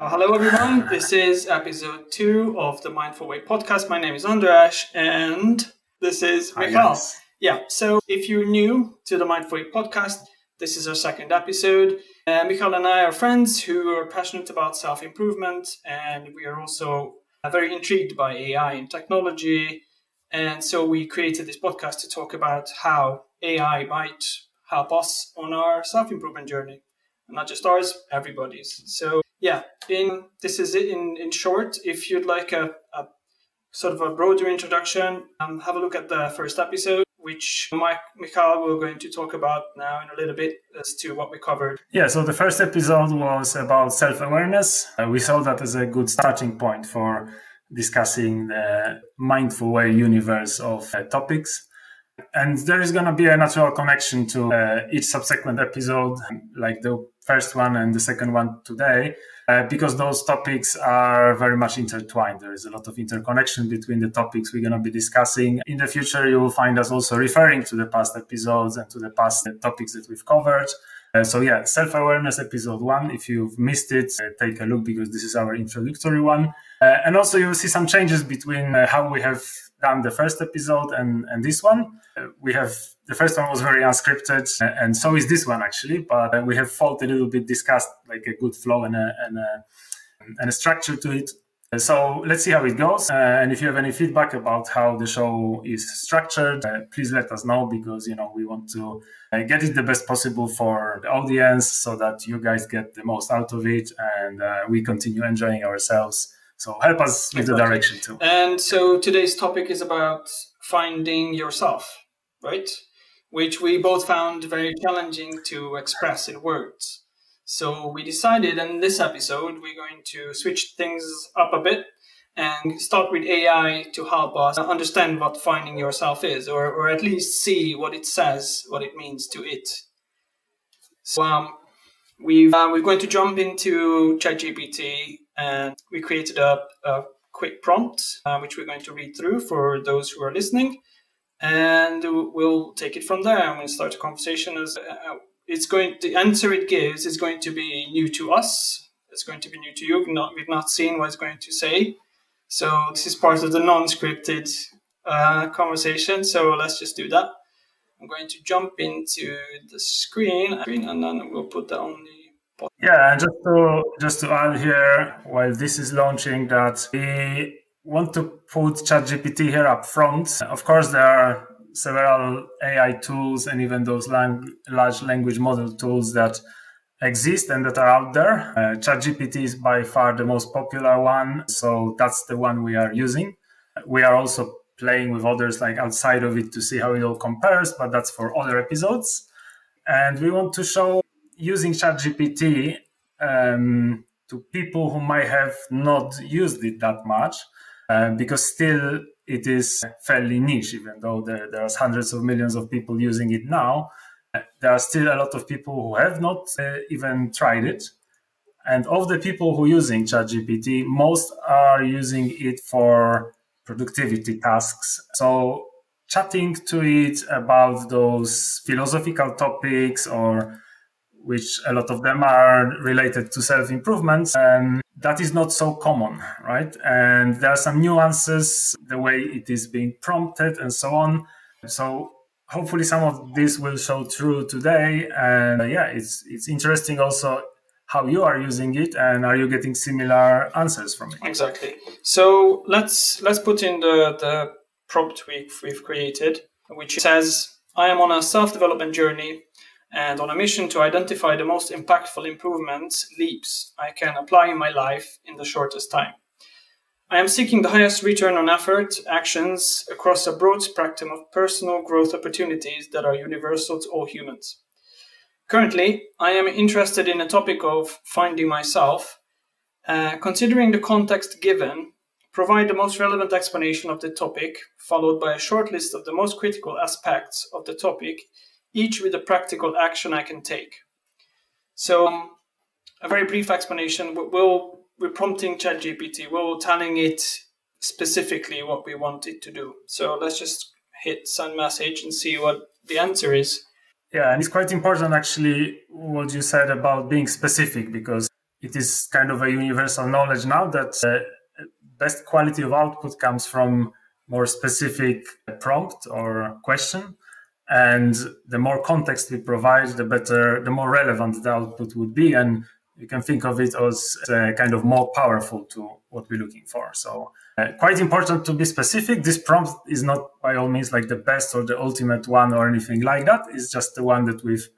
Uh, hello, everyone. This is episode two of the Mindful Way podcast. My name is Andras, and this is Michal. Yeah, so if you're new to the Mindful Way podcast, this is our second episode. Uh, Michal and I are friends who are passionate about self improvement, and we are also uh, very intrigued by AI and technology. And so we created this podcast to talk about how AI might help us on our self improvement journey. Not just ours, everybody's. So yeah, in this is it in, in short. If you'd like a, a sort of a broader introduction, um, have a look at the first episode, which Mike Michal will going to talk about now in a little bit as to what we covered. Yeah, so the first episode was about self awareness. Uh, we saw that as a good starting point for discussing the mindful way universe of uh, topics. And there is going to be a natural connection to uh, each subsequent episode, like the first one and the second one today, uh, because those topics are very much intertwined. There is a lot of interconnection between the topics we're going to be discussing. In the future, you will find us also referring to the past episodes and to the past topics that we've covered. Uh, so yeah, self-awareness episode one. If you've missed it, uh, take a look because this is our introductory one. Uh, and also you'll see some changes between uh, how we have done the first episode and, and this one. Uh, we have the first one was very unscripted, uh, and so is this one actually. But we have felt a little bit discussed like a good flow and a, and a, and a structure to it. So let's see how it goes. Uh, and if you have any feedback about how the show is structured, uh, please let us know because you know we want to uh, get it the best possible for the audience so that you guys get the most out of it and uh, we continue enjoying ourselves. So help us with exactly. the direction too. And so today's topic is about finding yourself, right? Which we both found very challenging to express in words. So we decided in this episode we're going to switch things up a bit and start with AI to help us understand what finding yourself is, or, or at least see what it says, what it means to it. So um, we've, uh, we're going to jump into ChatGPT and we created a, a quick prompt, uh, which we're going to read through for those who are listening. And we'll take it from there and we'll start a conversation as uh, it's going the answer it gives is going to be new to us. It's going to be new to you. We've not, we've not seen what it's going to say. So this is part of the non-scripted uh, conversation. So let's just do that. I'm going to jump into the screen, and then we'll put that on the. Yeah, and just to just to add here, while this is launching, that we want to put ChatGPT here up front. Of course, there are several AI tools and even those lang- large language model tools that exist and that are out there. Uh, ChatGPT is by far the most popular one, so that's the one we are using. We are also playing with others like outside of it to see how it all compares, but that's for other episodes. And we want to show using ChatGPT um, to people who might have not used it that much, uh, because still it is fairly niche, even though there, there are hundreds of millions of people using it now. There are still a lot of people who have not uh, even tried it. And of the people who are using ChatGPT, most are using it for productivity tasks. So chatting to it about those philosophical topics or which a lot of them are related to self improvements. And that is not so common, right? And there are some nuances, the way it is being prompted and so on. So hopefully some of this will show through today. And uh, yeah, it's it's interesting also how you are using it and are you getting similar answers from it? Exactly. So let's let's put in the, the prompt we've, we've created, which says, I am on a self-development journey and on a mission to identify the most impactful improvements, leaps I can apply in my life in the shortest time. I am seeking the highest return on effort actions across a broad spectrum of personal growth opportunities that are universal to all humans. Currently, I am interested in the topic of finding myself. Uh, considering the context given, provide the most relevant explanation of the topic, followed by a short list of the most critical aspects of the topic each with a practical action I can take. So, um, a very brief explanation. We'll, we're prompting ChatGPT. We're telling it specifically what we want it to do. So let's just hit send message and see what the answer is. Yeah, and it's quite important actually what you said about being specific because it is kind of a universal knowledge now that uh, best quality of output comes from more specific prompt or question and the more context we provide the better the more relevant the output would be. And you can think of it as uh, kind of more powerful to what we're looking for. So uh, quite important to be specific. This prompt is not by all means like the best or the ultimate one or anything like that. It's just the one that we've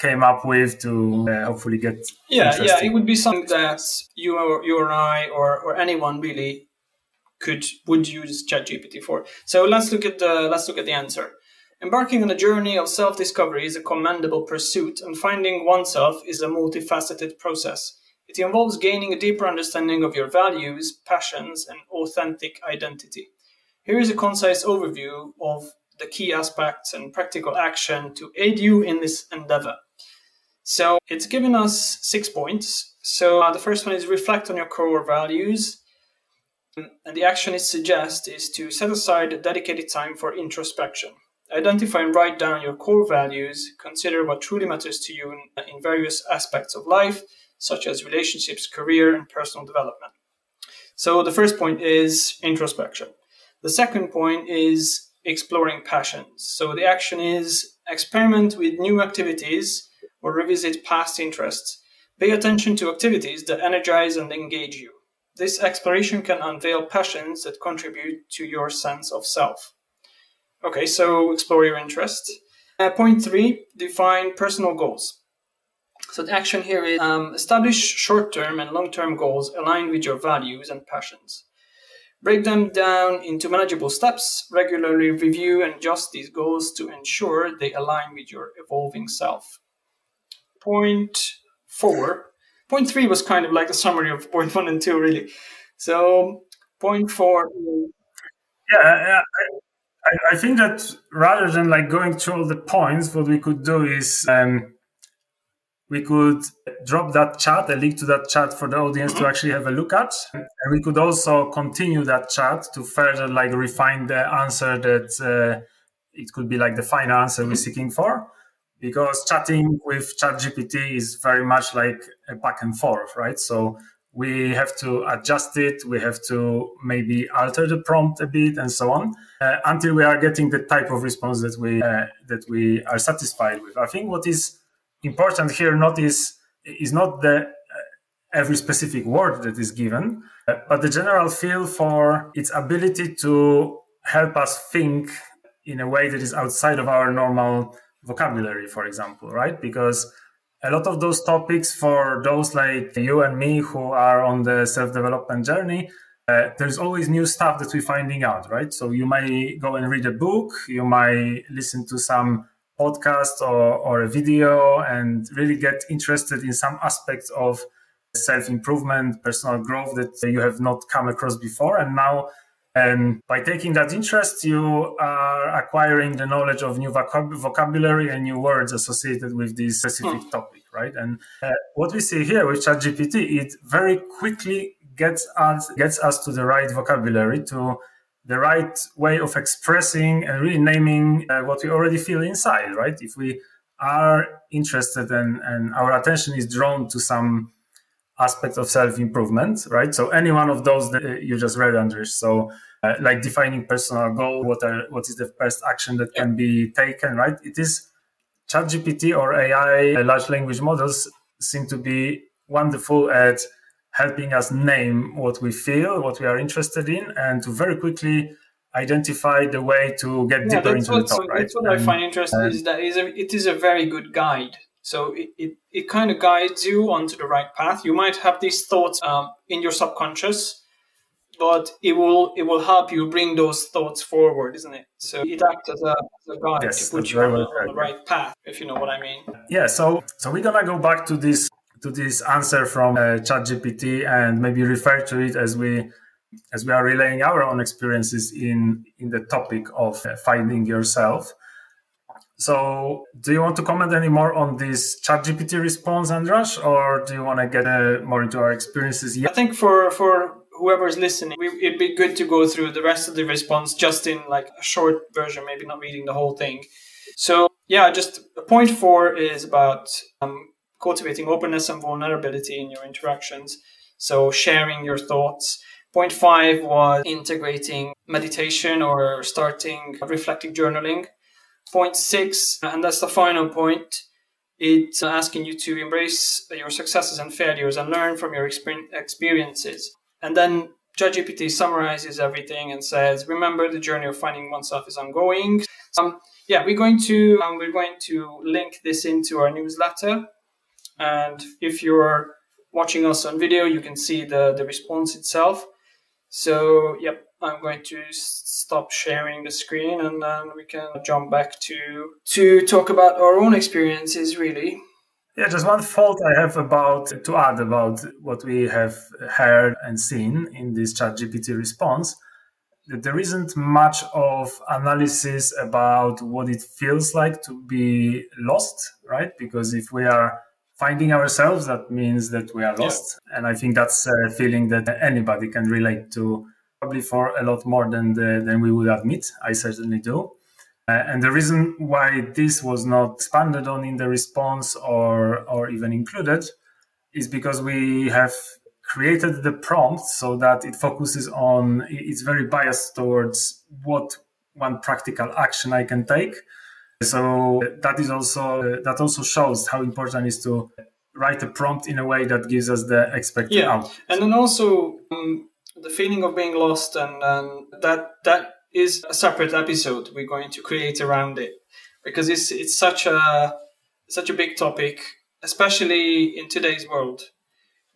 came up with to uh, hopefully get yeah yeah it would be something that you or you or i or, or anyone really could would use ChatGPT for. So let's look at the let's look at the answer. Embarking on a journey of self-discovery is a commendable pursuit, and finding oneself is a multifaceted process. It involves gaining a deeper understanding of your values, passions, and authentic identity. Here is a concise overview of the key aspects and practical action to aid you in this endeavor. So it's given us six points. So uh, the first one is reflect on your core values. And the action it suggests is to set aside dedicated time for introspection. Identify and write down your core values. Consider what truly matters to you in, in various aspects of life, such as relationships, career, and personal development. So the first point is introspection. The second point is exploring passions. So the action is experiment with new activities or revisit past interests. Pay attention to activities that energize and engage you. This exploration can unveil passions that contribute to your sense of self. Okay, so explore your interest. Uh, point three, define personal goals. So the action here is um, establish short-term and long-term goals aligned with your values and passions. Break them down into manageable steps. Regularly review and adjust these goals to ensure they align with your evolving self. Point four, point three was kind of like a summary of point one and two, really. So point four. Yeah, Yeah, I, I think that rather than like going through all the points, what we could do is um, we could drop that chat, a link to that chat for the audience mm-hmm. to actually have a look at, and we could also continue that chat to further like refine the answer that uh, it could be like the final answer mm-hmm. we're seeking for because chatting with ChatGPT is very much like a back and forth, right? So we have to adjust it, we have to maybe alter the prompt a bit, and so on, uh, until we are getting the type of response that we uh, that we are satisfied with. I think what is important here not is is not the uh, every specific word that is given, uh, but the general feel for its ability to help us think in a way that is outside of our normal vocabulary, for example, right? Because a lot of those topics for those like you and me who are on the self-development journey, uh, there's always new stuff that we're finding out, right? So you might go and read a book, you might listen to some podcast or, or a video and really get interested in some aspects of self-improvement, personal growth that you have not come across before. And now and by taking that interest, you are acquiring the knowledge of new vocab- vocabulary and new words associated with this specific hmm. topic, right? And uh, what we see here with ChatGPT, it very quickly gets us gets us to the right vocabulary, to the right way of expressing and really naming uh, what we already feel inside, right? If we are interested and, and our attention is drawn to some aspect of self improvement, right? So any one of those that you just read, Andras. So uh, like defining personal goal, what are what is the first action that can be taken, right? It is ChatGPT or AI, uh, large language models seem to be wonderful at helping us name what we feel, what we are interested in, and to very quickly identify the way to get yeah, deeper into the top. Right? That's what and, I find interesting uh, is that it is a very good guide so it, it, it kind of guides you onto the right path. You might have these thoughts um, in your subconscious, but it will it will help you bring those thoughts forward, isn't it? So it acts as a, as a guide yes, to put you on, on, the right path, if you know what I mean. Yeah. So so we're gonna go back to this to this answer from uh, ChatGPT and maybe refer to it as we as we are relaying our own experiences in in the topic of uh, finding yourself. So, do you want to comment any more on this ChatGPT response, Andras, or do you want to get uh, more into our experiences? I think for for whoever's listening, we, it'd be good to go through the rest of the response just in like a short version, maybe not reading the whole thing. So, yeah, just point four is about um, cultivating openness and vulnerability in your interactions. So sharing your thoughts. Point five was integrating meditation or starting reflective journaling. Point six, and that's the final point, it's asking you to embrace your successes and failures and learn from your experiences. And then ChatGPT summarizes everything and says, "Remember, the journey of finding oneself is ongoing." Um, yeah, we're going to um, we're going to link this into our newsletter, and if you're watching us on video, you can see the the response itself. So, yep, I'm going to stop sharing the screen, and then we can jump back to to talk about our own experiences, really. Yeah, just one thought I have about to add about what we have heard and seen in this ChatGPT response. That there isn't much of analysis about what it feels like to be lost, right? Because if we are finding ourselves, that means that we are lost. Yeah. And I think that's a feeling that anybody can relate to, probably for a lot more than the, than we would admit. I certainly do. Uh, and the reason why this was not expanded on in the response or, or even included is because we have created the prompt so that it focuses on, it's very biased towards what one practical action I can take. So that is also, that also shows how important it is to write a prompt in a way that gives us the expected yeah. output. And then also um, the feeling of being lost and, and that, that is a separate episode we're going to create around it because it's it's such a such a big topic, especially in today's world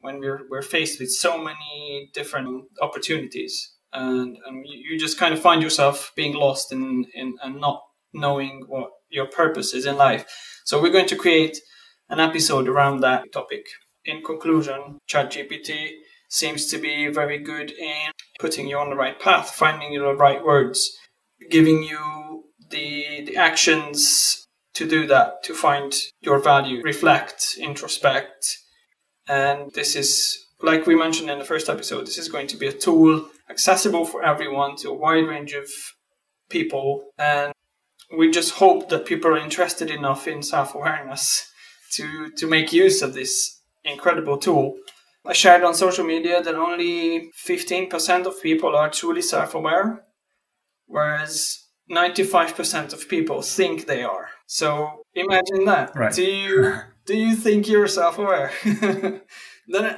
when we're we're faced with so many different opportunities and, and you just kind of find yourself being lost in, in and not knowing what your purpose is in life. So we're going to create an episode around that topic. In conclusion, ChatGPT seems to be very good in putting you on the right path, finding the right words, giving you the, the actions to do that, to find your value, reflect, introspect. And this is, like we mentioned in the first episode, this is going to be a tool accessible for everyone to a wide range of people. And we just hope that people are interested enough in self awareness to, to make use of this incredible tool I shared on social media that only 15% of people are truly self aware, whereas 95% of people think they are. So imagine that. Right. Do you do you think you're self aware? then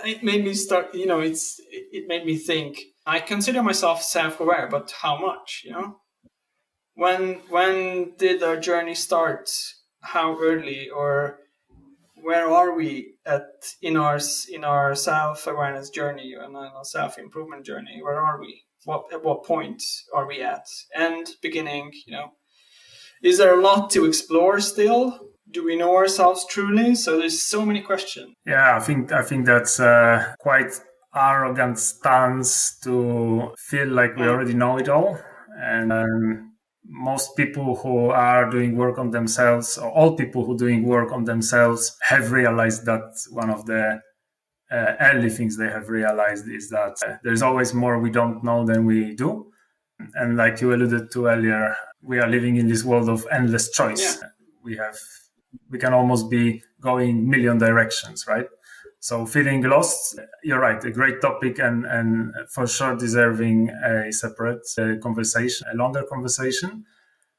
it made me start, you know, it's it made me think I consider myself self aware, but how much, you know? When when did our journey start? How early or where are we at in our in our self awareness journey and our self improvement journey? Where are we? What at what point are we at? And beginning, you know. Is there a lot to explore still? Do we know ourselves truly? So there's so many questions. Yeah, I think I think that's uh, quite arrogant stance to feel like we mm. already know it all and um, most people who are doing work on themselves, or all people who are doing work on themselves, have realized that one of the uh, early things they have realized is that uh, there's always more we don't know than we do. And like you alluded to earlier, we are living in this world of endless choice. Yeah. We have, we can almost be going million directions, right? So feeling lost, you're right, a great topic and, and for sure deserving a separate uh, conversation, a longer conversation.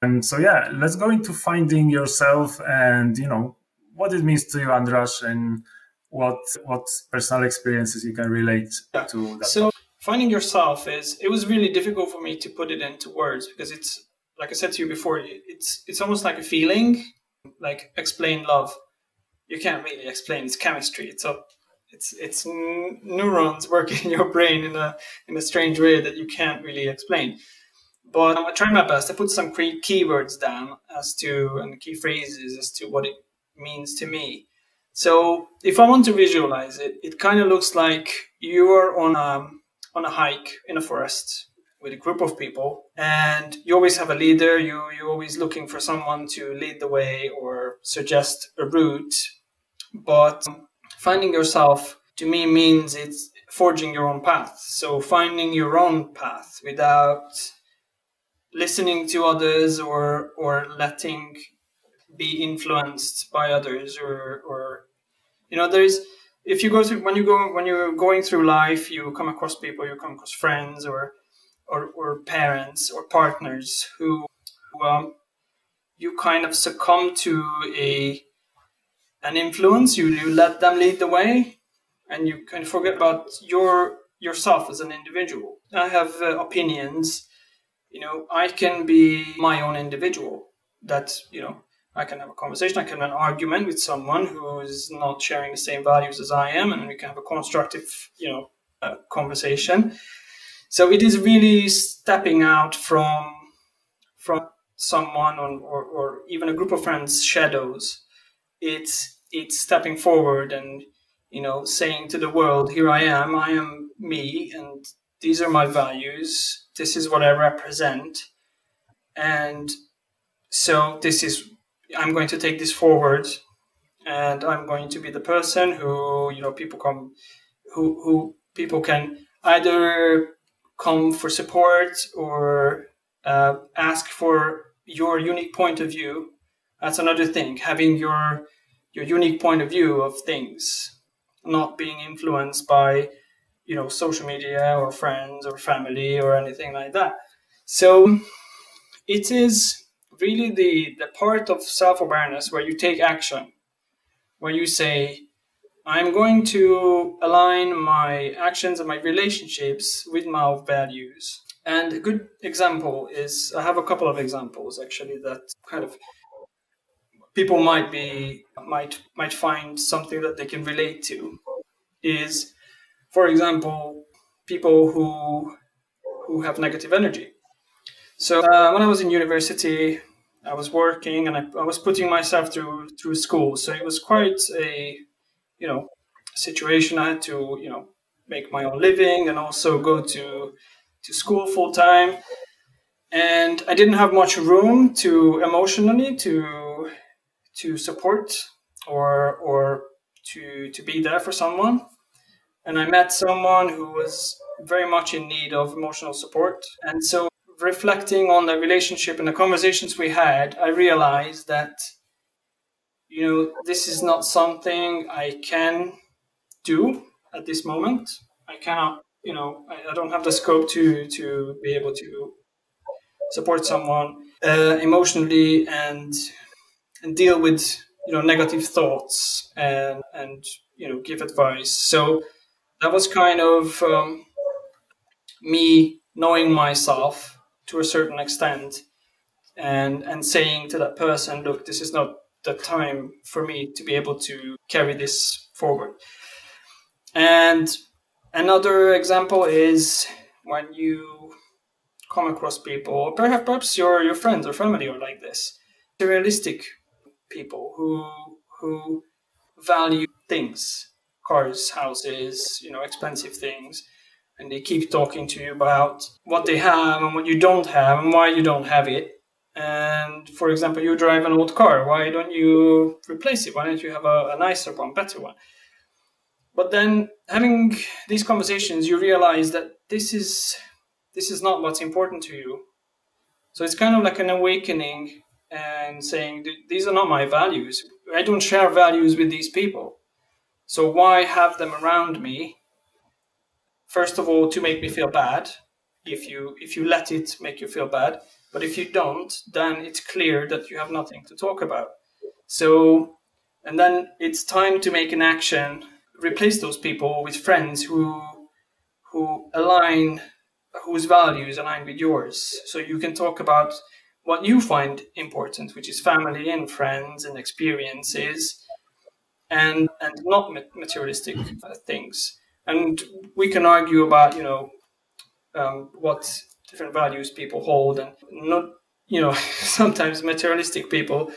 And so, yeah, let's go into finding yourself and, you know, what it means to you, Andras, and what what personal experiences you can relate yeah. to that. So finding yourself is, it was really difficult for me to put it into words because it's, like I said to you before, it's it's almost like a feeling, like explain love you can't really explain its chemistry. It's a it's it's neurons working in your brain in a in a strange way that you can't really explain. But I try my best. I put some key keywords down as to and key phrases as to what it means to me. So if I want to visualize it, it kind of looks like you're on a on a hike in a forest with a group of people and you always have a leader you you're always looking for someone to lead the way or suggest a route but finding yourself to me means it's forging your own path. So finding your own path without listening to others or or letting be influenced by others or or You know, there is if you go through when you go when you're going through life, you come across people, you come across friends or or, or parents or partners who, who um, you kind of succumb to a an influence. You you let them lead the way, and you kind of forget about your yourself as an individual. I have uh, opinions. You know, I can be my own individual. That you know, I can have a conversation. I can have an argument with someone who is not sharing the same values as I am, and we can have a constructive, you know, uh, conversation. So it is really stepping out from from someone or, or, or even a group of friends' shadows. It's it's stepping forward and you know saying to the world, "Here I am. I am me, and these are my values. This is what I represent." And so this is I'm going to take this forward and I'm going to be the person who, you know, people come, who, who people can either come for support or uh, ask for your unique point of view. That's another thing, having your, your unique point of view of things, not being influenced by, you know, social media or friends or family or anything like that. So it is really the, the part of self awareness where you take action, where you say, I'm going to align my actions and my relationships with my values. And a good example is I have a couple of examples actually that kind of people might be might might find something that they can relate to is for example people who who have negative energy so uh, when i was in university I was working and I, I was putting myself through through school. So it was quite a you know situation. I had to you know make my own living and also go to to school full time. And I didn't have much room to emotionally to to support or or to to be there for someone. And I met someone who was very much in need of emotional support. And so reflecting on the relationship and the conversations we had, I realized that, you know, this is not something I can do at this moment. I cannot, you know, I, I don't have the scope to to be able to support someone uh, emotionally and and deal with you know negative thoughts and and you know give advice. So that was kind of um, me knowing myself to a certain extent and and saying to that person look this is not the time for me to be able to carry this forward and another example is when you come across people perhaps perhaps your your friends or family are like this materialistic people who who value things cars houses you know expensive things and they keep talking to you about what they have and what you don't have and why you don't have it. And for example, you drive an old car. Why don't you replace it? Why don't you have a, a nicer one, better one? But then having these conversations, you realize that this is this is not what's important to you. So it's kind of like an awakening and saying these are not my values. I don't share values with these people. So why have them around me first of all to make me feel bad if you if you let it make you feel bad but if you don't then it's clear that you have nothing to talk about so and then it's time to make an action replace those people with friends who who align whose values align with yours so you can talk about what you find important which is family and friends and experiences and and not materialistic things. And we can argue about you know um, what different values people hold and not you know sometimes materialistic people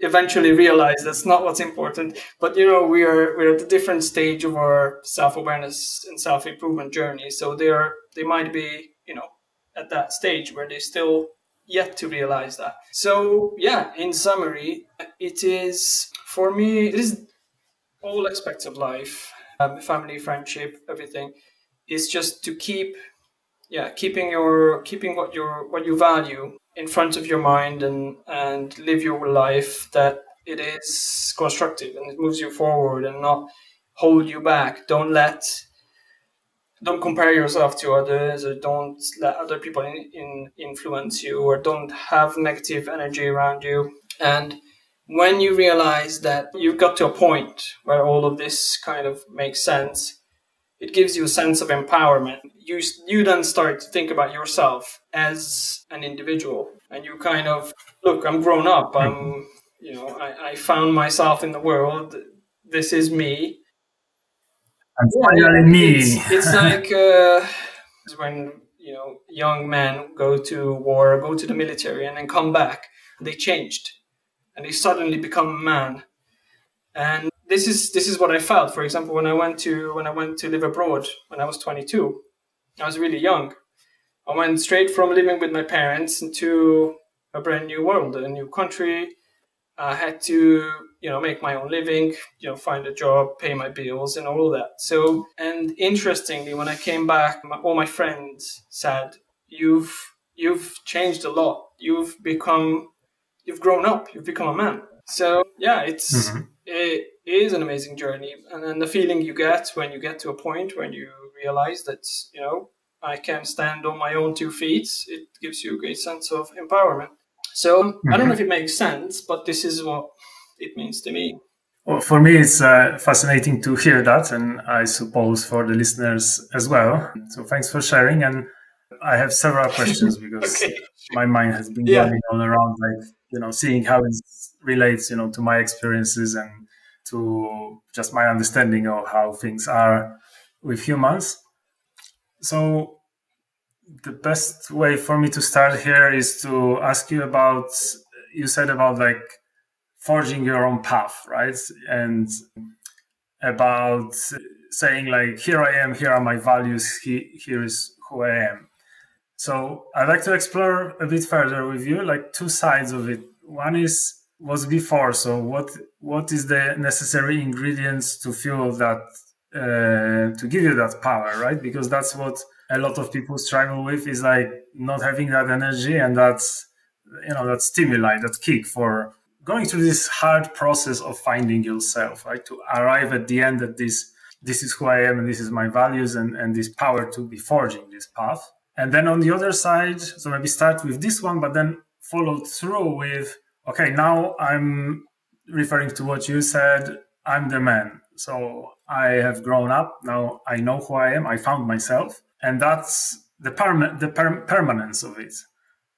eventually realize that's not what's important. But you know we are we're at a different stage of our self-awareness and self-improvement journey. So they are they might be you know at that stage where they still yet to realize that so yeah in summary it is for me it is all aspects of life um, family, friendship, everything, is just to keep, yeah, keeping your keeping what your what you value in front of your mind and and live your life that it is constructive and it moves you forward and not hold you back. Don't let don't compare yourself to others or don't let other people in, in influence you or don't have negative energy around you. And when you realize that you've got to a point where all of this kind of makes sense it gives you a sense of empowerment. You you then start to think about yourself as an individual and you kind of look i'm grown up. I'm you know i, I found myself in the world. This is me me. It's, it's like uh, when you know young men go to war, go to the military, and then come back. They changed, and they suddenly become a man. And this is this is what I felt. For example, when I went to when I went to live abroad when I was 22, I was really young. I went straight from living with my parents into a brand new world, a new country. I had to you know make my own living you know find a job pay my bills and all of that so and interestingly when i came back my, all my friends said you've you've changed a lot you've become you've grown up you've become a man so yeah it's mm-hmm. it is an amazing journey and then the feeling you get when you get to a point when you realize that you know i can stand on my own two feet it gives you a great sense of empowerment so mm-hmm. i don't know mm-hmm. if it makes sense but this is what it means to me. Well, for me, it's uh, fascinating to hear that, and I suppose for the listeners as well. So, thanks for sharing. And I have several questions because okay. my mind has been yeah. going all around, like you know, seeing how it relates, you know, to my experiences and to just my understanding of how things are with humans. So, the best way for me to start here is to ask you about. You said about like forging your own path, right? And about saying like, here I am, here are my values, he, here is who I am. So I'd like to explore a bit further with you, like two sides of it. One is was before. So what what is the necessary ingredients to fuel that uh, to give you that power, right? Because that's what a lot of people struggle with is like not having that energy and that's you know that stimuli, that kick for going through this hard process of finding yourself, right? To arrive at the end that this this is who I am and this is my values and, and this power to be forging this path. And then on the other side, so maybe start with this one, but then follow through with, okay, now I'm referring to what you said, I'm the man. So I have grown up. Now I know who I am. I found myself. And that's the, perma- the per- permanence of it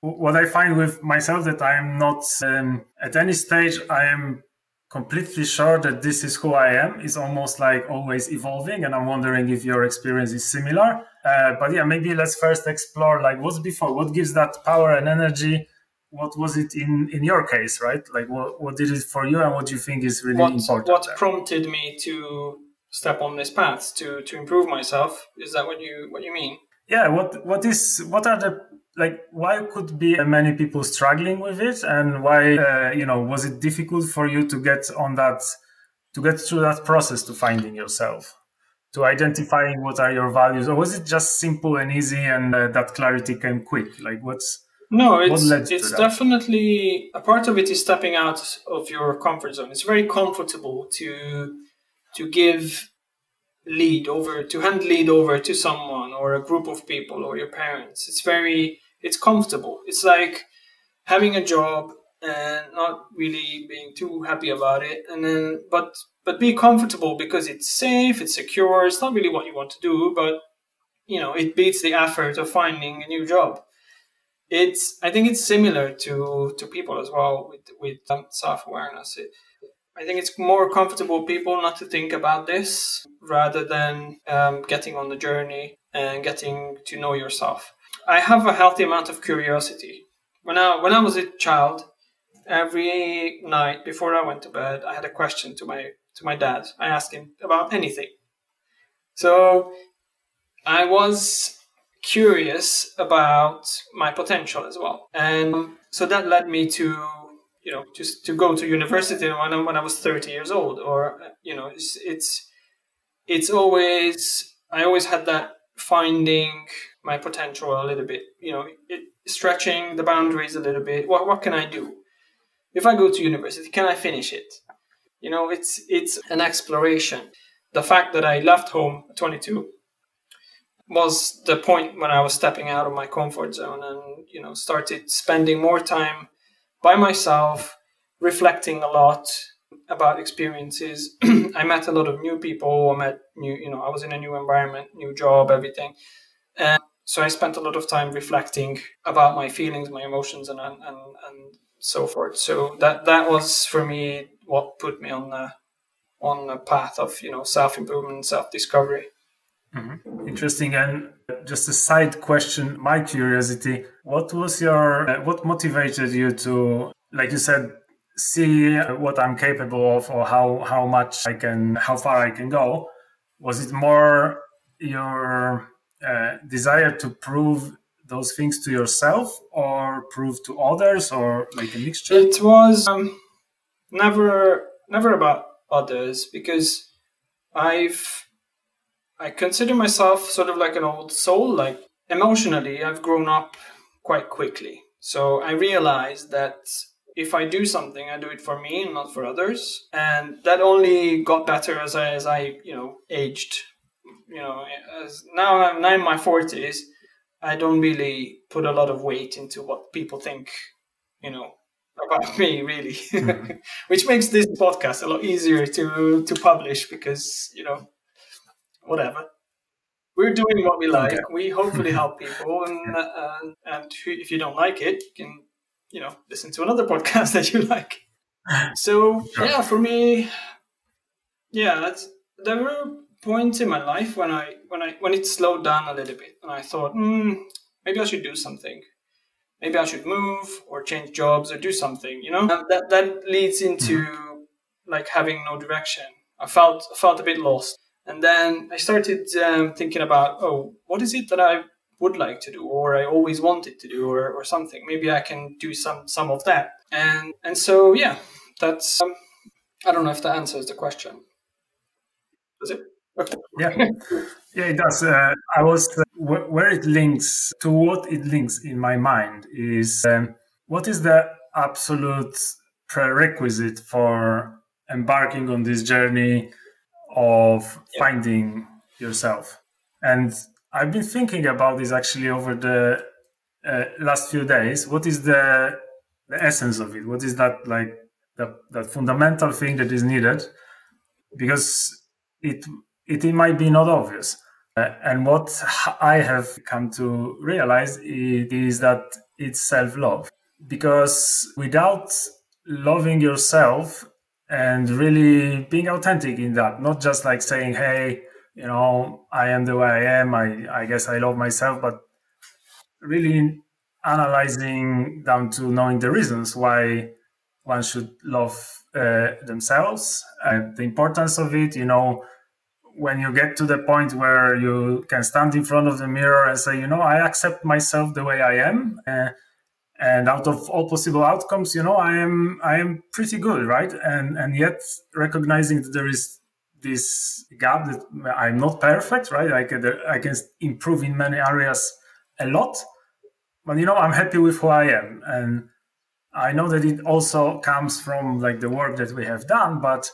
what I find with myself that I am not um, at any stage I am completely sure that this is who I am. Is almost like always evolving and I'm wondering if your experience is similar. Uh, but yeah maybe let's first explore like what's before? What gives that power and energy? What was it in in your case right? Like what, what did it for you and what do you think is really what, important what there? prompted me to step on this path to to improve myself? Is that what you what you mean yeah what what is what are the like why could be many people struggling with it? And why uh, you know was it difficult for you to get on that to get through that process to finding yourself? To identifying what are your values? Or was it just simple and easy and uh, that clarity came quick? Like what's no it's it's definitely a part of it is stepping out of your comfort zone. It's very comfortable to to give lead over to hand lead over to someone or a group of people or your parents. It's very it's comfortable. It's like having a job and not really being too happy about it. And then but but be comfortable because it's safe it's secure it's not really what you want to do but you know it beats the effort of finding a new job. It's i think it's similar to to people as well with with um, self-awareness. it, i think it's more comfortable people not to think about this rather than um, getting on the journey and getting to know yourself I have a healthy amount of curiosity. When I when I was a child, every night before I went to bed, I had a question to my to my dad. I asked him about anything. So I was curious about my potential as well, and so that led me to you know just to go to university when I, when I was 30 years old, or you know it's it's it's always I always had that finding my potential a little bit, you know, it, stretching the boundaries a little bit. What, what can I do? if I go to university, can I finish it? You know, it's it's an exploration. The fact that I left home at 22 was the point when I was stepping out of my comfort zone and you know started spending more time by myself, reflecting a lot about experiences. I met a lot of new people. I met new, you know, I was in a new environment, new job, everything, and so I spent a lot of time reflecting about my feelings, my emotions, and and and so forth. So that that was for me what put me on the on a path of you know self improvement, self discovery. Mm-hmm. Interesting. And just a side question, my curiosity: what was your uh, what motivated you to, like you said, see what I'm capable of, or how how much I can, how far I can go? Was it more your uh, desire to prove those things to yourself or prove to others or like a mixture it was um, never never about others because i've i consider myself sort of like an old soul like emotionally i've grown up quite quickly. So i realized that if i do something i do it for me and not for others. And that only got better as i as i you know aged. You know as now i'm now in my 40s I don't really put a lot of weight into what people think, you know, about me really, mm-hmm. which makes this podcast a lot easier to to publish because you know, whatever. We're doing what we like. Okay. We hopefully help people, and uh, and if you don't like it, you can you know listen to another podcast that you like. So yeah, for me, yeah, there were points in my life when I when I when it slowed down a little bit, and I thought, hmm, maybe I should do something. Maybe I should move or change jobs or do something. You know, and that that leads into like having no direction. I felt I felt a bit lost, and then I started um, thinking about, oh, what is it that I would like to do, or I always wanted to do, or, or something. Maybe I can do some some of that, and and so yeah, that's. Um, I don't know if that answers the question. Does it? yeah, yeah, it does. Uh, I was uh, wh- where it links to what it links in my mind is um, what is the absolute prerequisite for embarking on this journey of yeah. finding yourself. And I've been thinking about this actually over the uh, last few days. What is the the essence of it? What is that like the, that fundamental thing that is needed? Because it it, it might be not obvious. Uh, and what I have come to realize is that it's self love. Because without loving yourself and really being authentic in that, not just like saying, hey, you know, I am the way I am, I, I guess I love myself, but really analyzing down to knowing the reasons why one should love uh, themselves, uh, the importance of it, you know, when you get to the point where you can stand in front of the mirror and say, you know, I accept myself the way I am, uh, and out of all possible outcomes, you know, I am I am pretty good, right? And and yet recognizing that there is this gap that I'm not perfect, right? I can I can improve in many areas a lot, but you know, I'm happy with who I am, and I know that it also comes from like the work that we have done, but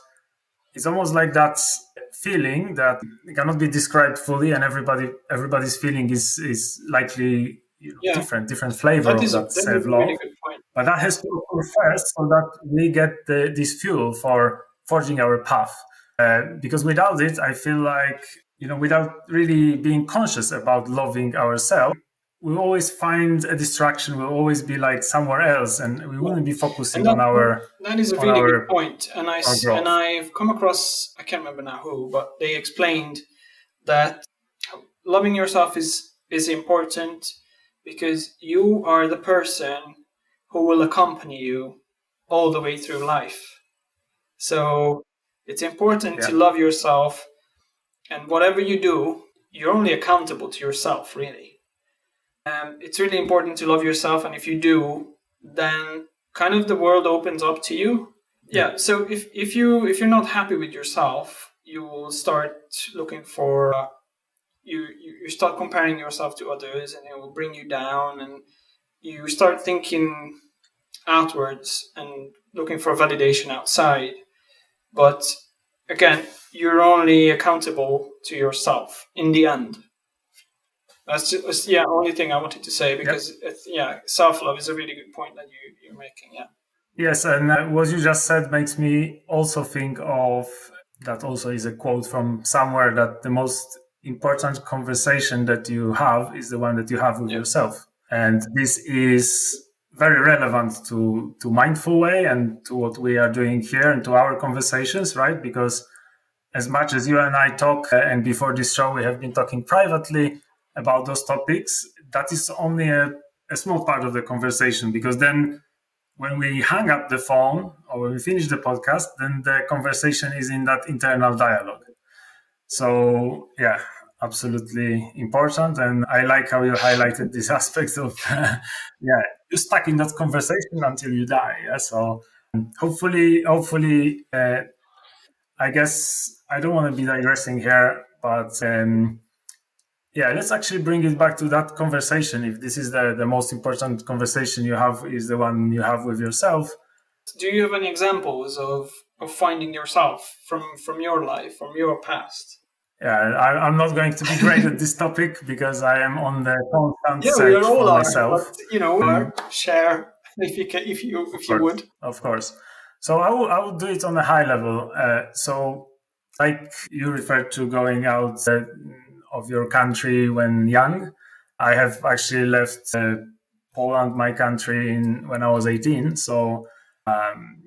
it's almost like that feeling that cannot be described fully and everybody everybody's feeling is is likely you know, yeah. different different flavor that of that self-love really but that has to occur first so that we get the, this fuel for forging our path uh, because without it i feel like you know without really being conscious about loving ourselves we always find a distraction. We'll always be like somewhere else, and we wouldn't be focusing that, on our. That is a really our, good point, and I and I've come across I can't remember now who, but they explained that loving yourself is is important because you are the person who will accompany you all the way through life. So it's important yeah. to love yourself, and whatever you do, you're only accountable to yourself, really um, it's really important to love yourself, and if you do, then kind of the world opens up to you. Yeah. So if if you if you're not happy with yourself, you will start looking for uh, you you start comparing yourself to others, and it will bring you down, and you start thinking outwards and looking for validation outside. But again, you're only accountable to yourself in the end. That's just, yeah, only thing I wanted to say because yep. yeah, self love is a really good point that you you're making. Yeah. Yes, and what you just said makes me also think of that. Also, is a quote from somewhere that the most important conversation that you have is the one that you have with yep. yourself, and this is very relevant to to mindful way and to what we are doing here and to our conversations, right? Because as much as you and I talk, uh, and before this show we have been talking privately about those topics, that is only a, a small part of the conversation because then when we hang up the phone or when we finish the podcast, then the conversation is in that internal dialogue. So, yeah, absolutely important. And I like how you highlighted this aspect of, yeah, you stuck in that conversation until you die. Yeah? So, hopefully, hopefully, uh, I guess I don't want to be digressing here, but um, yeah let's actually bring it back to that conversation if this is the, the most important conversation you have is the one you have with yourself do you have any examples of of finding yourself from from your life from your past yeah I, am not going to be great at this topic because i am on the constant yeah, search for are, myself but, you know um, share if you can if you if you would of course so i will, I will do it on a high level uh, so like you referred to going out uh, of your country when young. I have actually left uh, Poland, my country, in, when I was 18. So um,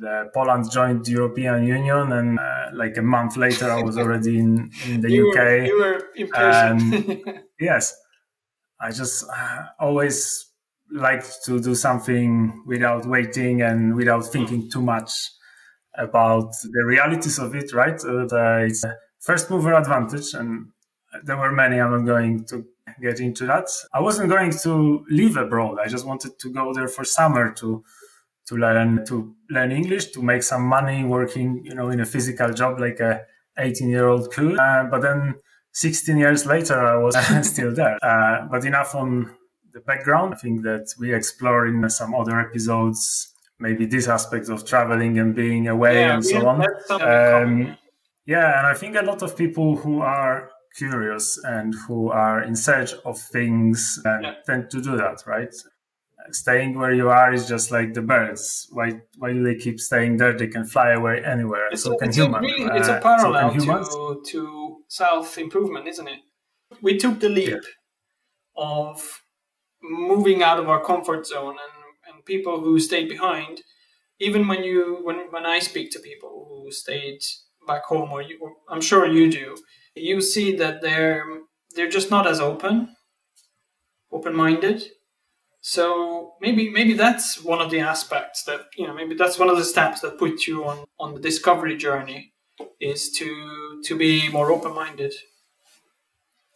the Poland joined the European Union, and uh, like a month later, I was already in, in the you UK. Were, you were yes, I just uh, always liked to do something without waiting and without thinking too much about the realities of it. Right, uh, the, it's a first mover advantage, and there were many. I'm not going to get into that. I wasn't going to live abroad. I just wanted to go there for summer to to learn to learn English, to make some money working, you know, in a physical job like a 18 year old could. Uh, but then 16 years later, I was still there. Uh, but enough on the background. I think that we explore in some other episodes maybe this aspect of traveling and being away yeah, and so on. Um, yeah, and I think a lot of people who are curious and who are in search of things and yeah. tend to do that, right? Staying where you are is just like the birds. Why why do they keep staying there? They can fly away anywhere. It's so a, can it's humans. A really, uh, it's a parallel so to, to self improvement, isn't it? We took the leap yeah. of moving out of our comfort zone and, and people who stayed behind even when you when when I speak to people who stayed back home or you or I'm sure you do you see that they're they're just not as open, open-minded. So maybe maybe that's one of the aspects that you know maybe that's one of the steps that put you on on the discovery journey is to to be more open-minded.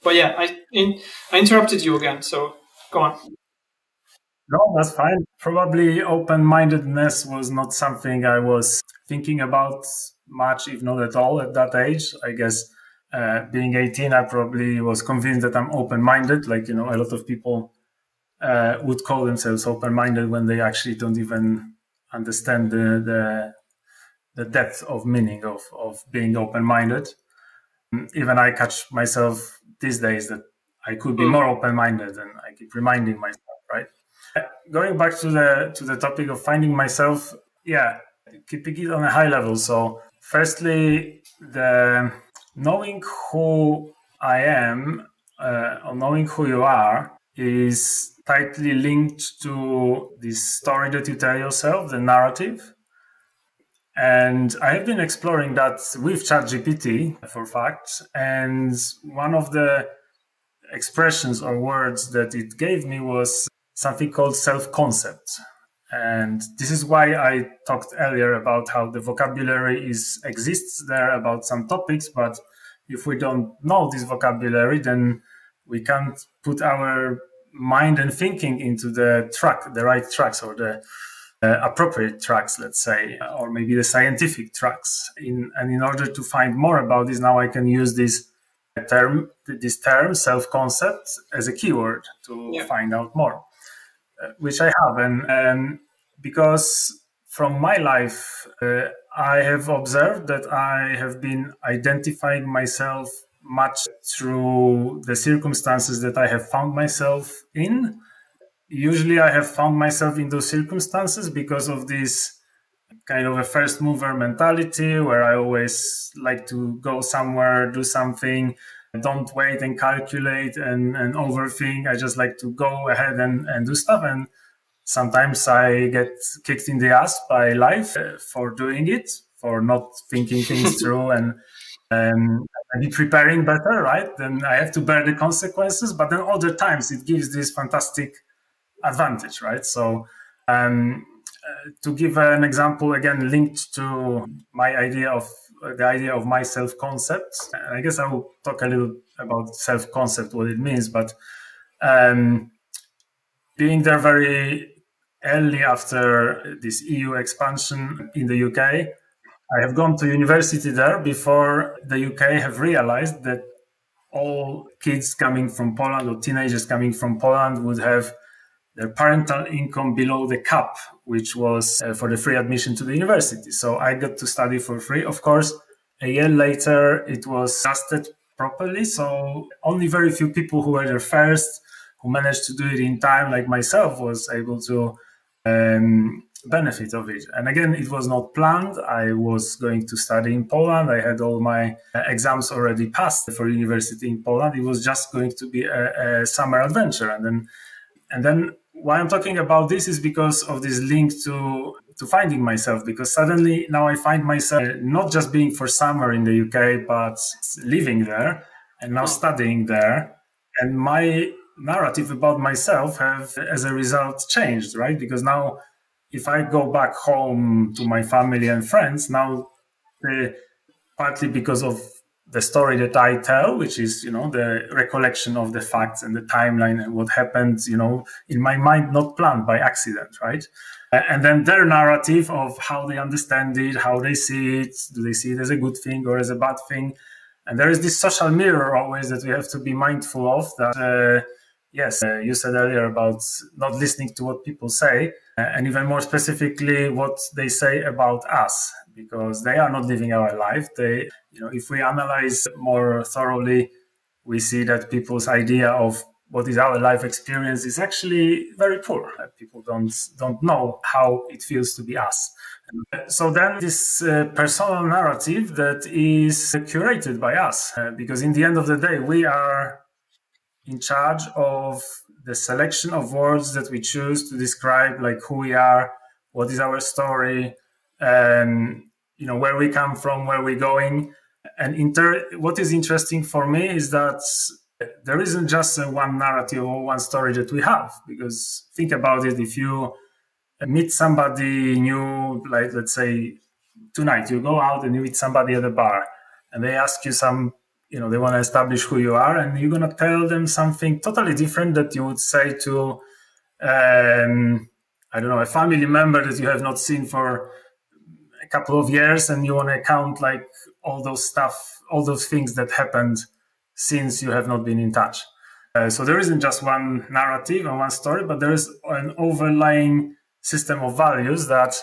But yeah, I in, I interrupted you again, so go on. No, that's fine. Probably open mindedness was not something I was thinking about much, if not at all, at that age. I guess uh, being 18, I probably was convinced that I'm open minded. Like, you know, a lot of people uh, would call themselves open minded when they actually don't even understand the, the, the depth of meaning of, of being open minded. Even I catch myself these days that I could be hmm. more open minded, and I keep reminding myself, right? Going back to the to the topic of finding myself, yeah, keeping it on a high level. So, firstly, the knowing who I am uh, or knowing who you are is tightly linked to this story that you tell yourself, the narrative. And I have been exploring that with ChatGPT for facts. And one of the expressions or words that it gave me was something called self concept. And this is why I talked earlier about how the vocabulary is exists there about some topics, but if we don't know this vocabulary, then we can't put our mind and thinking into the track, the right tracks or the uh, appropriate tracks, let's say, or maybe the scientific tracks. In, and in order to find more about this, now I can use this term, this term self-concept as a keyword to yeah. find out more, uh, which I have. And, and because from my life, uh, I have observed that I have been identifying myself much through the circumstances that I have found myself in. Usually, I have found myself in those circumstances because of this kind of a first mover mentality where I always like to go somewhere, do something, don't wait and calculate and, and overthink. I just like to go ahead and, and do stuff. And sometimes I get kicked in the ass by life uh, for doing it, for not thinking things through and um, and be preparing better, right? Then I have to bear the consequences. But then other times it gives this fantastic advantage, right? So um, uh, to give an example, again linked to my idea of uh, the idea of my self concept. I guess I will talk a little about self concept, what it means, but um, being there very early after this EU expansion in the UK, I have gone to university there before the UK have realized that all kids coming from Poland or teenagers coming from Poland would have their parental income below the cap, which was uh, for the free admission to the university. So I got to study for free. Of course, a year later, it was adjusted properly. So only very few people who were there first, who managed to do it in time, like myself, was able to um, benefit of it. And again, it was not planned. I was going to study in Poland. I had all my uh, exams already passed for university in Poland. It was just going to be a, a summer adventure. And then, and then why I'm talking about this is because of this link to to finding myself. Because suddenly now I find myself not just being for summer in the UK, but living there and now studying there. And my narrative about myself have as a result changed right because now if i go back home to my family and friends now partly because of the story that i tell which is you know the recollection of the facts and the timeline and what happened you know in my mind not planned by accident right? And then their narrative of how they understand it how they see it do they see it as a good thing or as a bad thing? And there is this social mirror always that we have to be mindful of that uh, yes, uh, you said earlier about not listening to what people say, uh, and even more specifically, what they say about us, because they are not living our life. They, you know, if we analyze more thoroughly, we see that people's idea of what is our life experience is actually very poor. Uh, people don't don't know how it feels to be us. So then, this uh, personal narrative that is curated by us, uh, because in the end of the day, we are in charge of the selection of words that we choose to describe like who we are what is our story and you know where we come from where we're going. And inter- what is interesting for me is that there isn't just one narrative or one story that we have because think about it if you meet somebody new like let's say tonight you go out and you meet somebody at a bar and they ask you some you know they want to establish who you are and you're going to tell them something totally different that you would say to um, i don't know a family member that you have not seen for a couple of years and you want to count like all those stuff all those things that happened since you have not been in touch. Uh, so there isn't just one narrative and one story but there is an overlying system of values that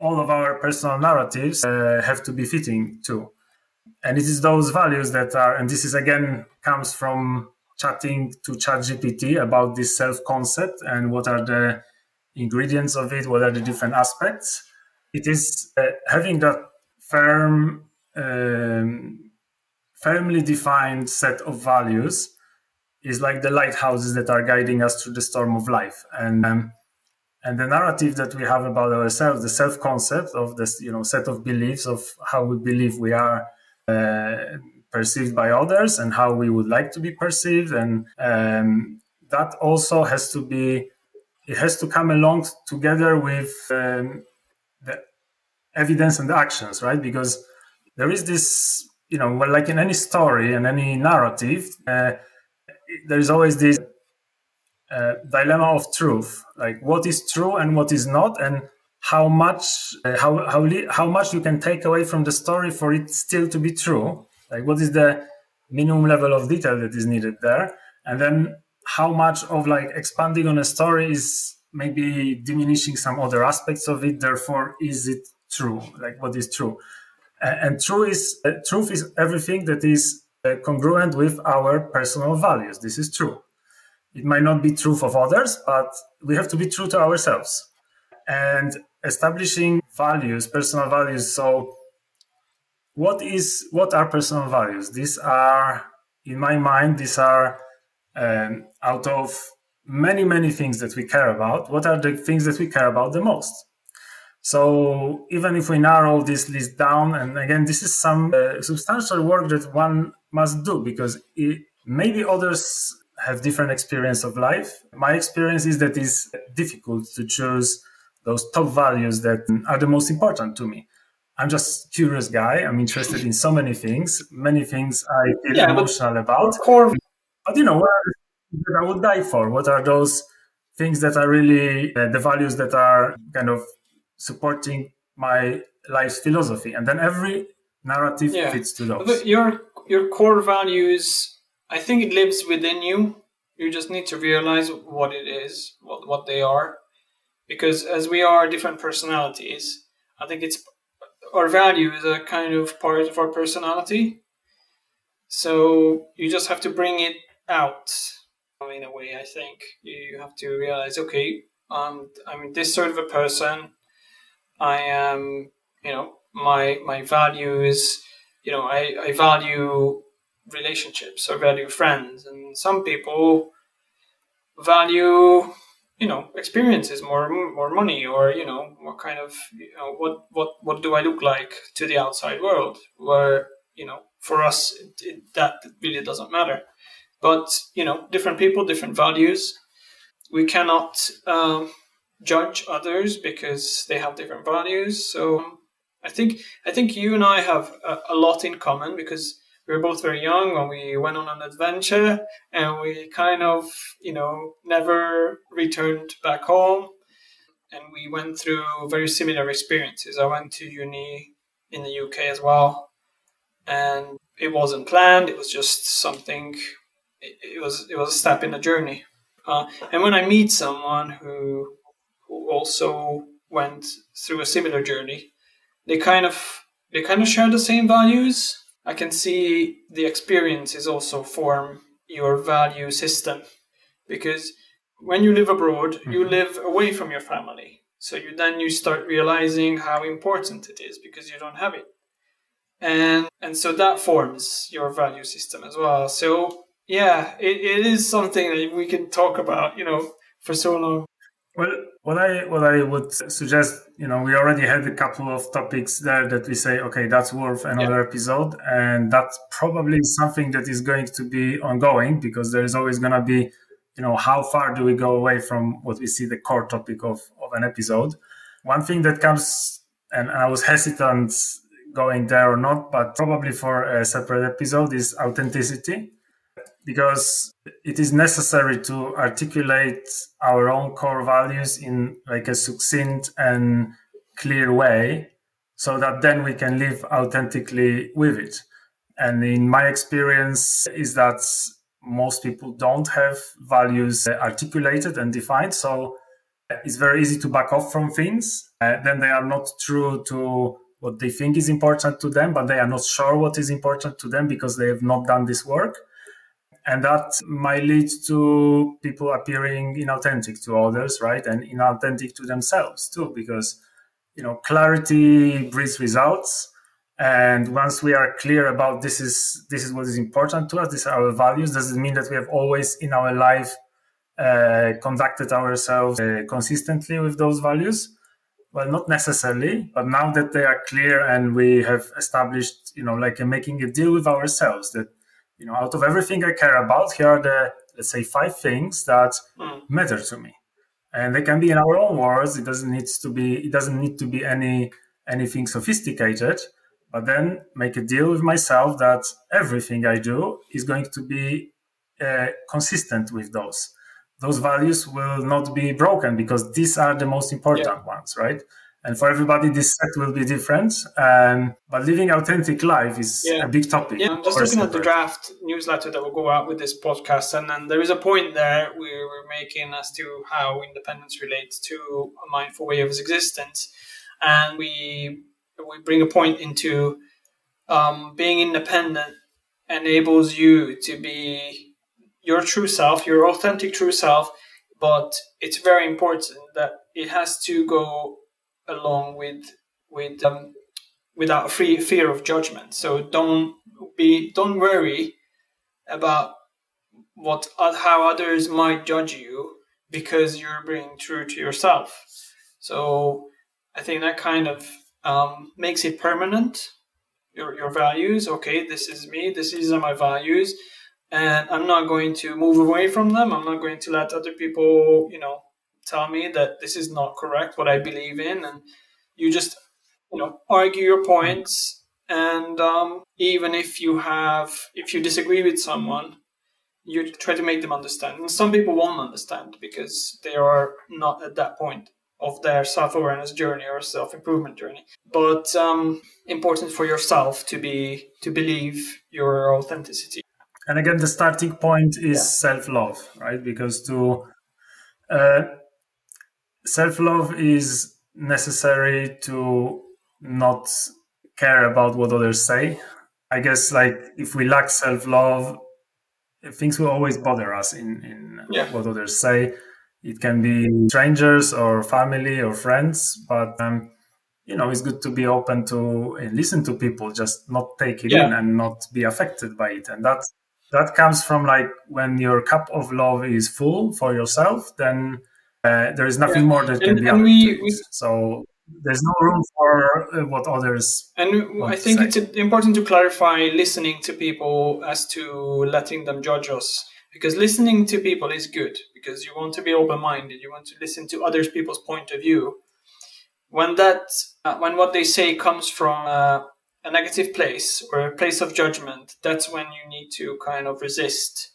all of our personal narratives uh, have to be fitting to and it is those values that are and this is again comes from chatting to ChatGPT about this self concept and what are the ingredients of it, what are the different aspects. It is uh, having that firm, um, firmly defined set of values is like the lighthouses that are guiding us through the storm of life. And um, and the narrative that we have about ourselves, the self concept of this, you know, set of beliefs of how we believe we are perceived by others and how we would like to be perceived. And um, that also has to be it has to come along together with um, the evidence and the actions right? Because there is this you know well, like in any story and any narrative uh, there is always this uh, dilemma of truth like what is true and what is not. And how much uh, how how how much you can take away from the story for it still to be true like what is the minimum level of detail that is needed there and then how much of like expanding on a story is maybe diminishing some other aspects of it. Therefore, is it true? Like what is true? and true is uh, truth is everything that is uh, congruent with our personal values. This is true. It might not be true of others, but we have to be true to ourselves. And establishing values, personal values. So, what is what are personal values? These are, in my mind, these are um, out of many many things that we care about. What are the things that we care about the most? So even if we narrow this list down, and again, this is some uh, substantial work that one must do because it, maybe others have different experience of life. My experience is that it's difficult to choose those top values that are the most important to me. I'm just curious guy. I'm interested in so many things. Many things I feel yeah, emotional about. Core... But you know, what that I would die for? What are those things that are really uh, the values that are kind of supporting my life's philosophy? And then every narrative yeah. fits to those. Your your core values, I think it lives within you. You just need to realize what it is, what what they are, because as we are different personalities, I think it's our value is a kind of part of our personality. So you just have to bring it out in a way. I think you have to realize, okay, I'm this sort of a person. I am, you know, my my values you know, I, I value relationships or value friends, and some people value you know experiences more more money or you know what kind of you know what what what do i look like to the outside world where you know for us it, it, that really doesn't matter. But you know different people different values. We cannot um, judge others because they have different values. So I think I think you and I have a, a, lot in common because we were both very young when we went on an adventure and we kind of you know never returned back home and we went through very similar experiences. I went to uni in the UK as well and it wasn't planned. It was just something. It, it was it was a step in the journey. Uh, and when I meet someone who who also went through a similar journey, they kind of they kind of share the same values. I can see the experiences also form your value system because when you live abroad, mm-hmm. you live away from your family. So you then you start realizing how important it is because you don't have it. And and so that forms your value system as well. So yeah, it, it is something that we can talk about, you know, for so long. Well, what I what I would suggest, you know, we already had a couple of topics there that we say, okay, that's worth another yeah. episode, and that's probably something that is going to be ongoing because there is always going to be, you know, how far do we go away from what we see the core topic of of an episode? One thing that comes, and I was hesitant going there or not, but probably for a separate episode is authenticity because it is necessary to articulate our own core values in like a succinct and clear way so that then we can live authentically with it. And in my experience is that most people don't have values articulated and defined so it's very easy to back off from things. Uh, then they are not true to what they think is important to them but they are not sure what is important to them because they have not done this work and that might lead to people appearing inauthentic to others right? And inauthentic to themselves too because you know clarity breeds results. And once we are clear about this is this is what is important to us these are our values does it mean that we have always in our life uh, conducted ourselves uh, consistently with those values? Well not necessarily but now that they are clear and we have established you know like making a deal with ourselves that you know, out of everything I care about, here are the let's say five things that mm. matter to me, and they can be in our own words. It doesn't need to be. It doesn't need to be any anything sophisticated. But then make a deal with myself that everything I do is going to be uh, consistent with those. Those values will not be broken because these are the most important yeah. ones, right? And for everybody this set will be different. Um, but living authentic life is yeah. a big topic yeah i'm just looking at the draft newsletter that will go out with this podcast and then there is a point there we were making as to how independence relates to a mindful way of existence. And we we bring a point into um, being independent enables you to be your true self your authentic true self but it's very important that it has to go along with with um, without free fear of judgment. So don't be don't worry about what how others might judge you because you're being true to yourself. So I think that kind of um, makes it permanent. Your your values. Okay, this is me. This is my values, and I'm not going to move away from them. I'm not going to let other people, you know, tell me that this is not correct what I believe in, and you just you know argue your points. And um, even if you have, if you disagree with someone, you try to make them understand. And some people won't understand because they are not at that point of their self-awareness journey or self-improvement journey. But um, important for yourself to be to believe your authenticity. And again, the starting point is yeah. self-love, right? Because to uh, self love is necessary to not care about what others say. I guess like if we lack self love, things will always bother us in, in yeah. what others say. It can be strangers or family or friends, but um, you know it's good to be open to and listen to people, just not take it yeah. in and not be affected by it. And that that comes from like when your cup of love is full for yourself, then uh, there is nothing yeah. more that can be and we, we, so there's no room for uh, what others and i think it's important to clarify listening to people as to letting them judge us. Because listening to people is good because you want to be open-minded you want to listen to other people's point of view. When that uh, when what they say comes from uh, a negative place or a place of judgment that's when you need to kind of resist.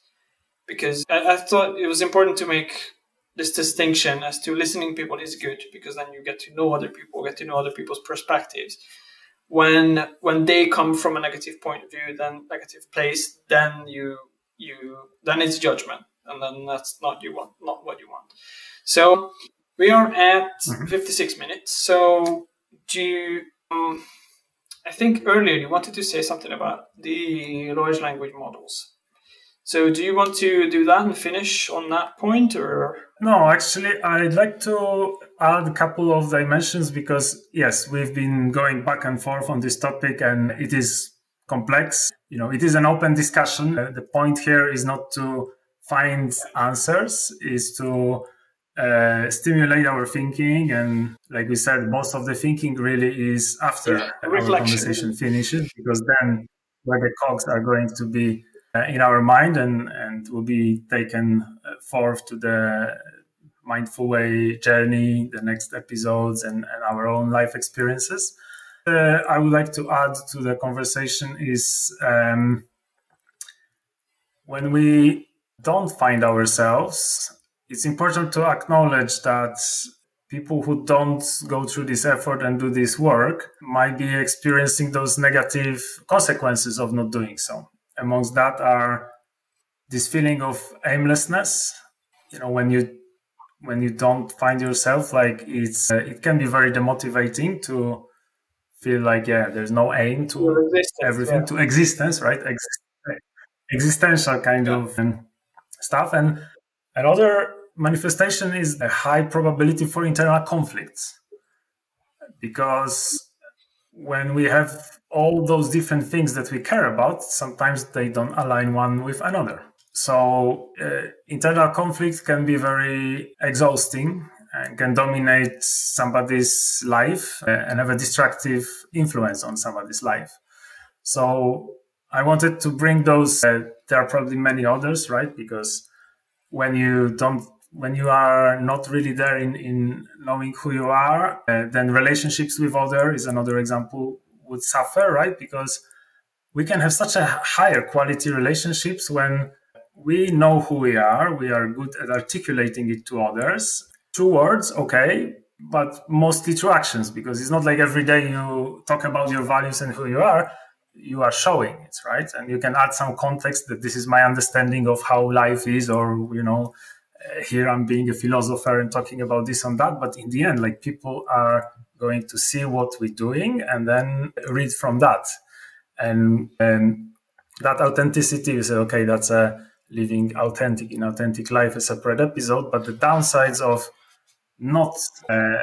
Because I, I thought it was important to make this distinction as to listening people is good because then you get to know other people, get to know other people's perspectives. When when they come from a negative point of view, then negative place, then you you then it's judgment, and then that's not you want not what you want. So we are at mm-hmm. 56 minutes. So do you, um, I think earlier you wanted to say something about the large language models. So, do you want to do that and finish on that point, or? No, actually, I'd like to add a couple of dimensions because yes, we've been going back and forth on this topic, and it is complex. You know, it is an open discussion. Uh, the point here is not to find answers; is to uh, stimulate our thinking, and like we said, most of the thinking really is after yeah, our conversation finishes, because then where the cogs are going to be in our mind and, and will be taken uh, forth to the mindful way journey, the next episodes, and, and our own life experiences. Uh, I would like to add to the conversation is um, when we don't find ourselves, it's important to acknowledge that people who don't go through this effort and do this work might be experiencing those negative consequences of not doing so amongst that are this feeling of aimlessness you know when you when you don't find yourself like it's uh, it can be very demotivating to feel like yeah there's no aim to everything yeah. to existence right Ex- existential kind yeah. of um, stuff and another manifestation is a high probability for internal conflicts because when we have all those different things that we care about, sometimes they don't align one with another. So uh, internal conflict can be very exhausting and can dominate somebody's life uh, and have a destructive influence on somebody's life. So I wanted to bring those. Uh, there are probably many others, right? Because when you don't when you are not really there in, in knowing who you are, uh, then relationships with other is another example would suffer, right? Because we can have such a higher quality relationships when we know who we are, we are good at articulating it to others. Two words, okay, but mostly through actions because it's not like every day you talk about your values and who you are you are showing it right and you can add some context that this is my understanding of how life is or you know uh, here i'm being a philosopher and talking about this and that but in the end like people are going to see what we're doing and then read from that. And, and that authenticity say okay that's a living authentic in authentic life a separate episode but the downsides of not uh,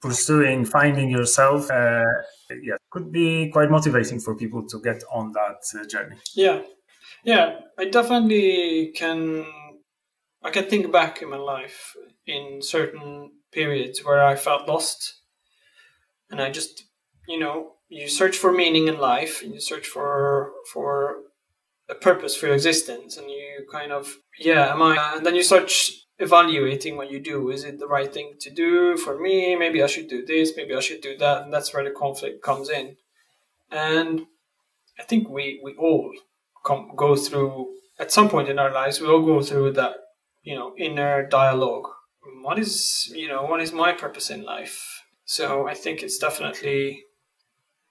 pursuing finding yourself uh, yeah could be quite motivating for people to get on that uh, journey. Yeah. Yeah i definitely can i can think back in my life in certain periods where i felt lost and i just you know you search for meaning in life and you search for for a purpose for your existence and you kind of yeah am i and then you start evaluating what you do. Is it the right thing to do for me? Maybe I should do this, maybe I should do that. And that's where the conflict comes in. And I think we, we all come, go through, at some point in our lives, we all go through that, you know, inner dialogue. What is, you know, what is my purpose in life? So I think it's definitely,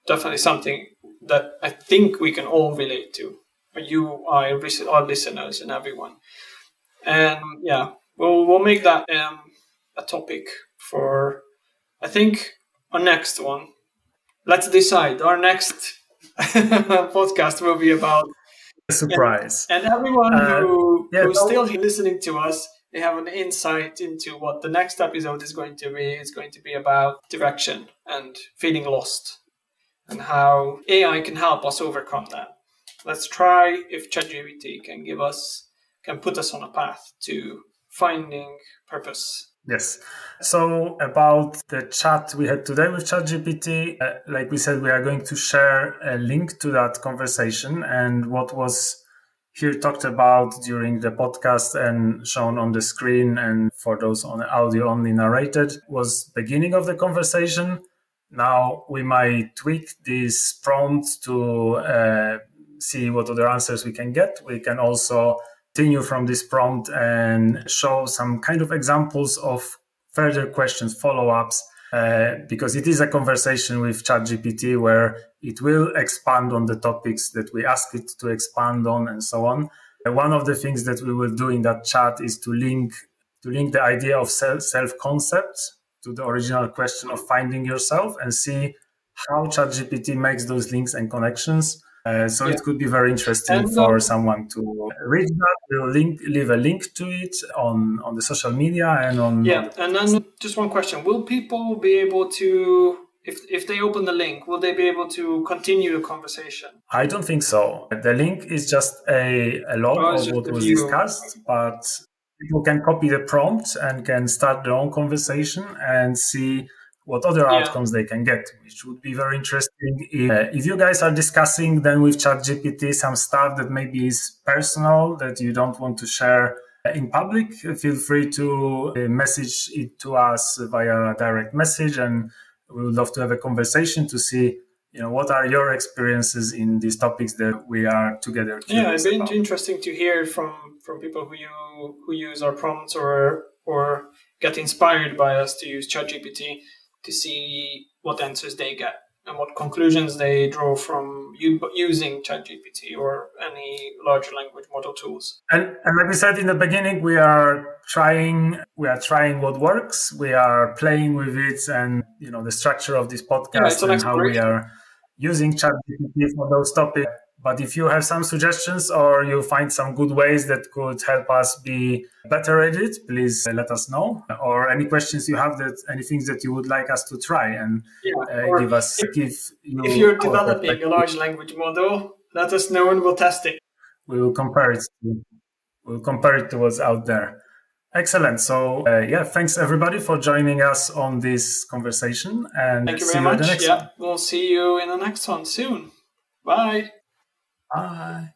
definitely something that I think we can all relate to. You, I, our listeners, and everyone. And yeah, we'll we'll make that um, a topic for I think our next one. Let's decide. Our next podcast will be about a surprise. And, and everyone uh, who yeah, who's still listening to us, they have an insight into what the next episode is going to be. It's going to be about direction and feeling lost, and how AI can help us overcome that. Let's try if ChatGPT can give us can put us on a path to finding purpose. Yes. So about the chat we had today with ChatGPT, uh, like we said, we are going to share a link to that conversation and what was here talked about during the podcast and shown on the screen and for those on audio only narrated was beginning of the conversation. Now we might tweak this prompt to uh, see what other answers we can get. We can also continue from this prompt and show some kind of examples of further questions, follow ups, uh, because it is a conversation with ChatGPT where it will expand on the topics that we ask it to expand on and so on. Uh, one of the things that we will do in that chat is to link to link the idea of self concept to the original question of finding yourself and see how ChatGPT makes those links and connections uh, so yeah. it could be very interesting and for someone to read that. We'll link, leave a link to it on, on the social media and on. Yeah, and then just one question: Will people be able to, if if they open the link, will they be able to continue the conversation? I don't think so. The link is just a, a log oh, of what was discussed, but people can copy the prompt and can start their own conversation and see what other yeah. outcomes they can get, which would be very interesting. If, uh, if you guys are discussing then with ChatGPT some stuff that maybe is personal that you don't want to share in public, feel free to uh, message it to us via a direct message, and we would love to have a conversation to see. You know, what are your experiences in these topics that we are together? Yeah, it's been interesting to hear from from people who you who use our prompts or or get inspired by us to use ChatGPT to see what answers they get and what conclusions they draw from using ChatGPT or any large language model tools. And, and like we said in the beginning, we are trying we are trying what works. We are playing with it, and you know the structure of this podcast yeah, and how we are using ChatGPT for those topics. But if you have some suggestions or you find some good ways that could help us be better at it, please let us know. Or any questions you have that any things that you would like us to try and yeah, uh, give us if, give you if you're developing a large language model, let us know and we'll test it. We will compare it to we'll compare it to what's out there. Excellent. So uh, yeah, thanks everybody for joining us on this conversation and thank you very much. yeah, one. we'll see you in the next one soon. Bye. Bye.